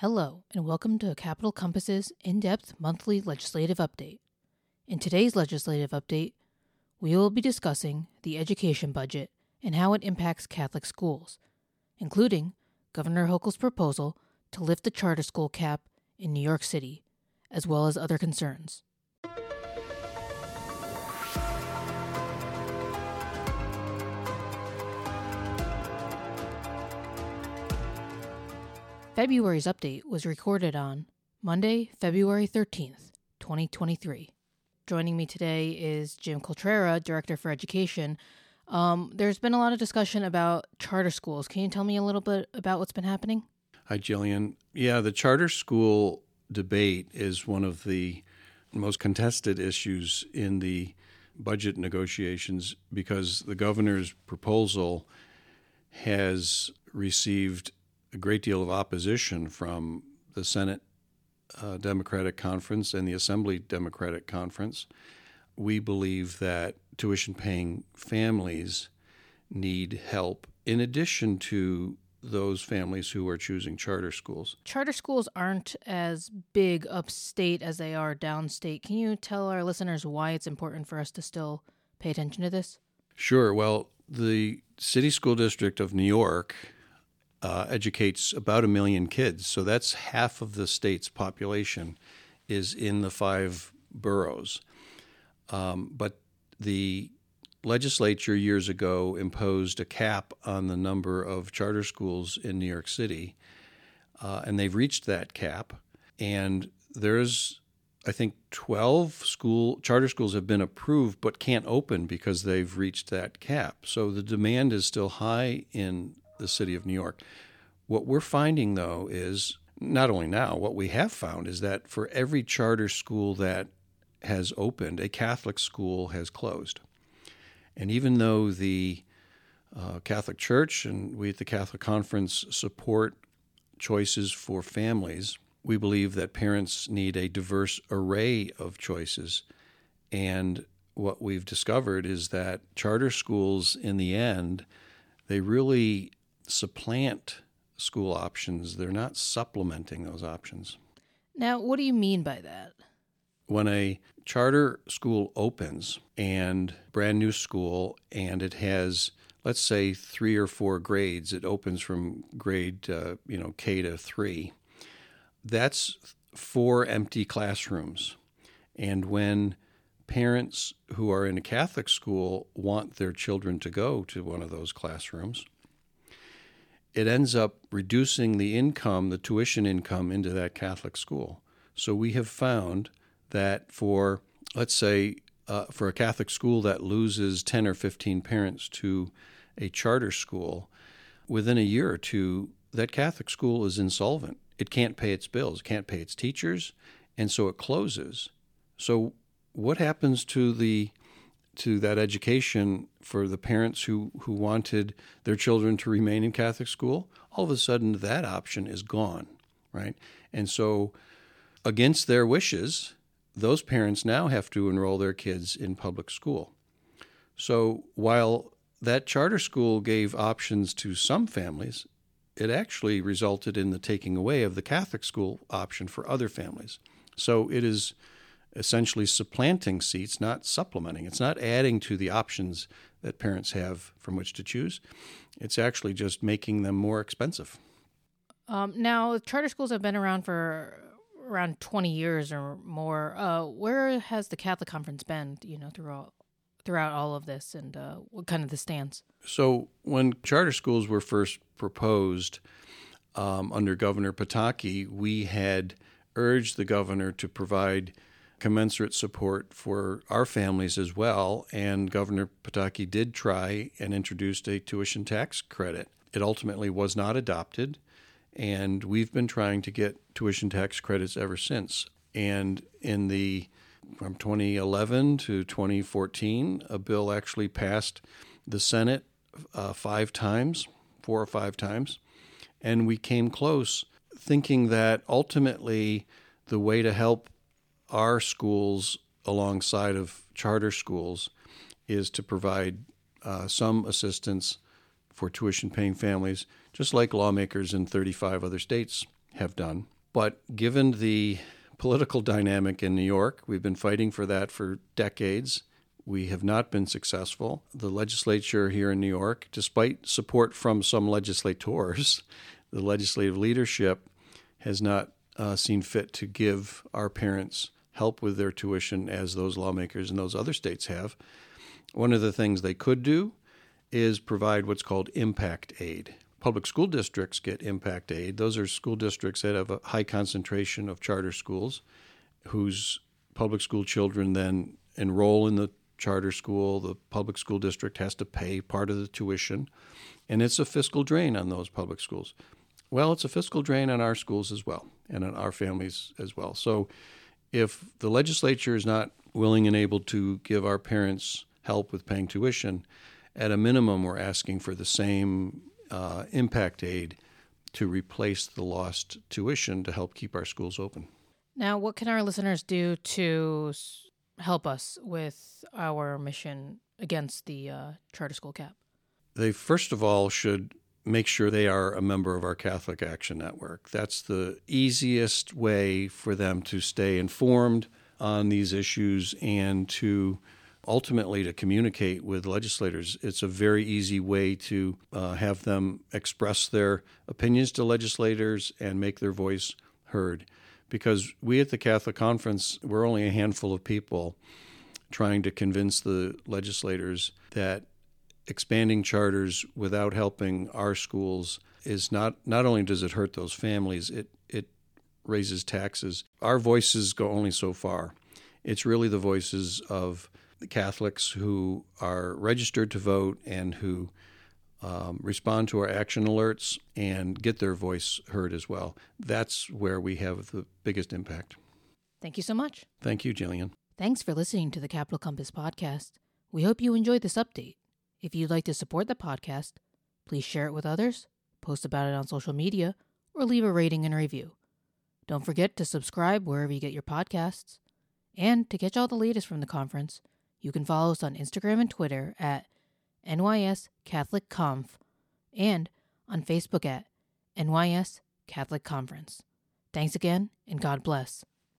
Hello, and welcome to Capital Compass's in depth monthly legislative update. In today's legislative update, we will be discussing the education budget and how it impacts Catholic schools, including Governor Hochul's proposal to lift the charter school cap in New York City, as well as other concerns. February's update was recorded on Monday, February 13th, 2023. Joining me today is Jim Cultrara, Director for Education. Um, there's been a lot of discussion about charter schools. Can you tell me a little bit about what's been happening? Hi, Jillian. Yeah, the charter school debate is one of the most contested issues in the budget negotiations because the governor's proposal has received a great deal of opposition from the Senate uh, Democratic Conference and the Assembly Democratic Conference. We believe that tuition paying families need help in addition to those families who are choosing charter schools. Charter schools aren't as big upstate as they are downstate. Can you tell our listeners why it's important for us to still pay attention to this? Sure. Well, the City School District of New York uh, educates about a million kids. So that's half of the state's population is in the five boroughs. Um, but the legislature years ago imposed a cap on the number of charter schools in New York City, uh, and they've reached that cap. And there's, I think, 12 school charter schools have been approved but can't open because they've reached that cap. So the demand is still high in the city of New York. What we're finding, though, is not only now, what we have found is that for every charter school that has opened, a Catholic school has closed. And even though the uh, Catholic Church and we at the Catholic Conference support choices for families, we believe that parents need a diverse array of choices. And what we've discovered is that charter schools, in the end, they really supplant school options. They're not supplementing those options. Now, what do you mean by that? When a charter school opens and brand new school and it has let's say three or four grades it opens from grade uh, you know k to three that's four empty classrooms and when parents who are in a catholic school want their children to go to one of those classrooms it ends up reducing the income, the tuition income into that Catholic school. So we have found that for, let's say, uh, for a Catholic school that loses 10 or 15 parents to a charter school, within a year or two, that Catholic school is insolvent. It can't pay its bills, can't pay its teachers, and so it closes. So, what happens to the to that education for the parents who, who wanted their children to remain in Catholic school, all of a sudden that option is gone, right? And so, against their wishes, those parents now have to enroll their kids in public school. So, while that charter school gave options to some families, it actually resulted in the taking away of the Catholic school option for other families. So, it is essentially supplanting seats, not supplementing. It's not adding to the options that parents have from which to choose. It's actually just making them more expensive. Um, now, charter schools have been around for around 20 years or more. Uh, where has the Catholic Conference been, you know, throughout throughout all of this, and uh, what kind of the stance? So, when charter schools were first proposed um, under Governor Pataki, we had urged the governor to provide commensurate support for our families as well. And Governor Pataki did try and introduced a tuition tax credit. It ultimately was not adopted, and we've been trying to get tuition tax credits ever since. And in the from 2011 to 2014, a bill actually passed the Senate uh, five times, four or five times, and we came close, thinking that ultimately the way to help our schools alongside of charter schools is to provide uh, some assistance for tuition paying families, just like lawmakers in 35 other states have done. But given the political dynamic in New York, we've been fighting for that for decades. We have not been successful. The legislature here in New York, despite support from some legislators, the legislative leadership has not uh, seen fit to give our parents help with their tuition as those lawmakers in those other states have. One of the things they could do is provide what's called impact aid. Public school districts get impact aid. Those are school districts that have a high concentration of charter schools whose public school children then enroll in the charter school. The public school district has to pay part of the tuition, and it's a fiscal drain on those public schools. Well, it's a fiscal drain on our schools as well and on our families as well. So if the legislature is not willing and able to give our parents help with paying tuition, at a minimum, we're asking for the same uh, impact aid to replace the lost tuition to help keep our schools open. Now, what can our listeners do to help us with our mission against the uh, charter school cap? They first of all should make sure they are a member of our Catholic Action Network. That's the easiest way for them to stay informed on these issues and to ultimately to communicate with legislators. It's a very easy way to uh, have them express their opinions to legislators and make their voice heard. Because we at the Catholic Conference, we're only a handful of people trying to convince the legislators that expanding charters without helping our schools is not not only does it hurt those families, it it raises taxes. Our voices go only so far. It's really the voices of the Catholics who are registered to vote and who um, respond to our action alerts and get their voice heard as well. That's where we have the biggest impact. Thank you so much. Thank you, Jillian. Thanks for listening to the Capital Compass podcast. We hope you enjoyed this update. If you'd like to support the podcast, please share it with others, post about it on social media, or leave a rating and review. Don't forget to subscribe wherever you get your podcasts. And to catch all the latest from the conference, you can follow us on Instagram and Twitter at NYS Catholic Conf and on Facebook at NYS Catholic Conference. Thanks again, and God bless.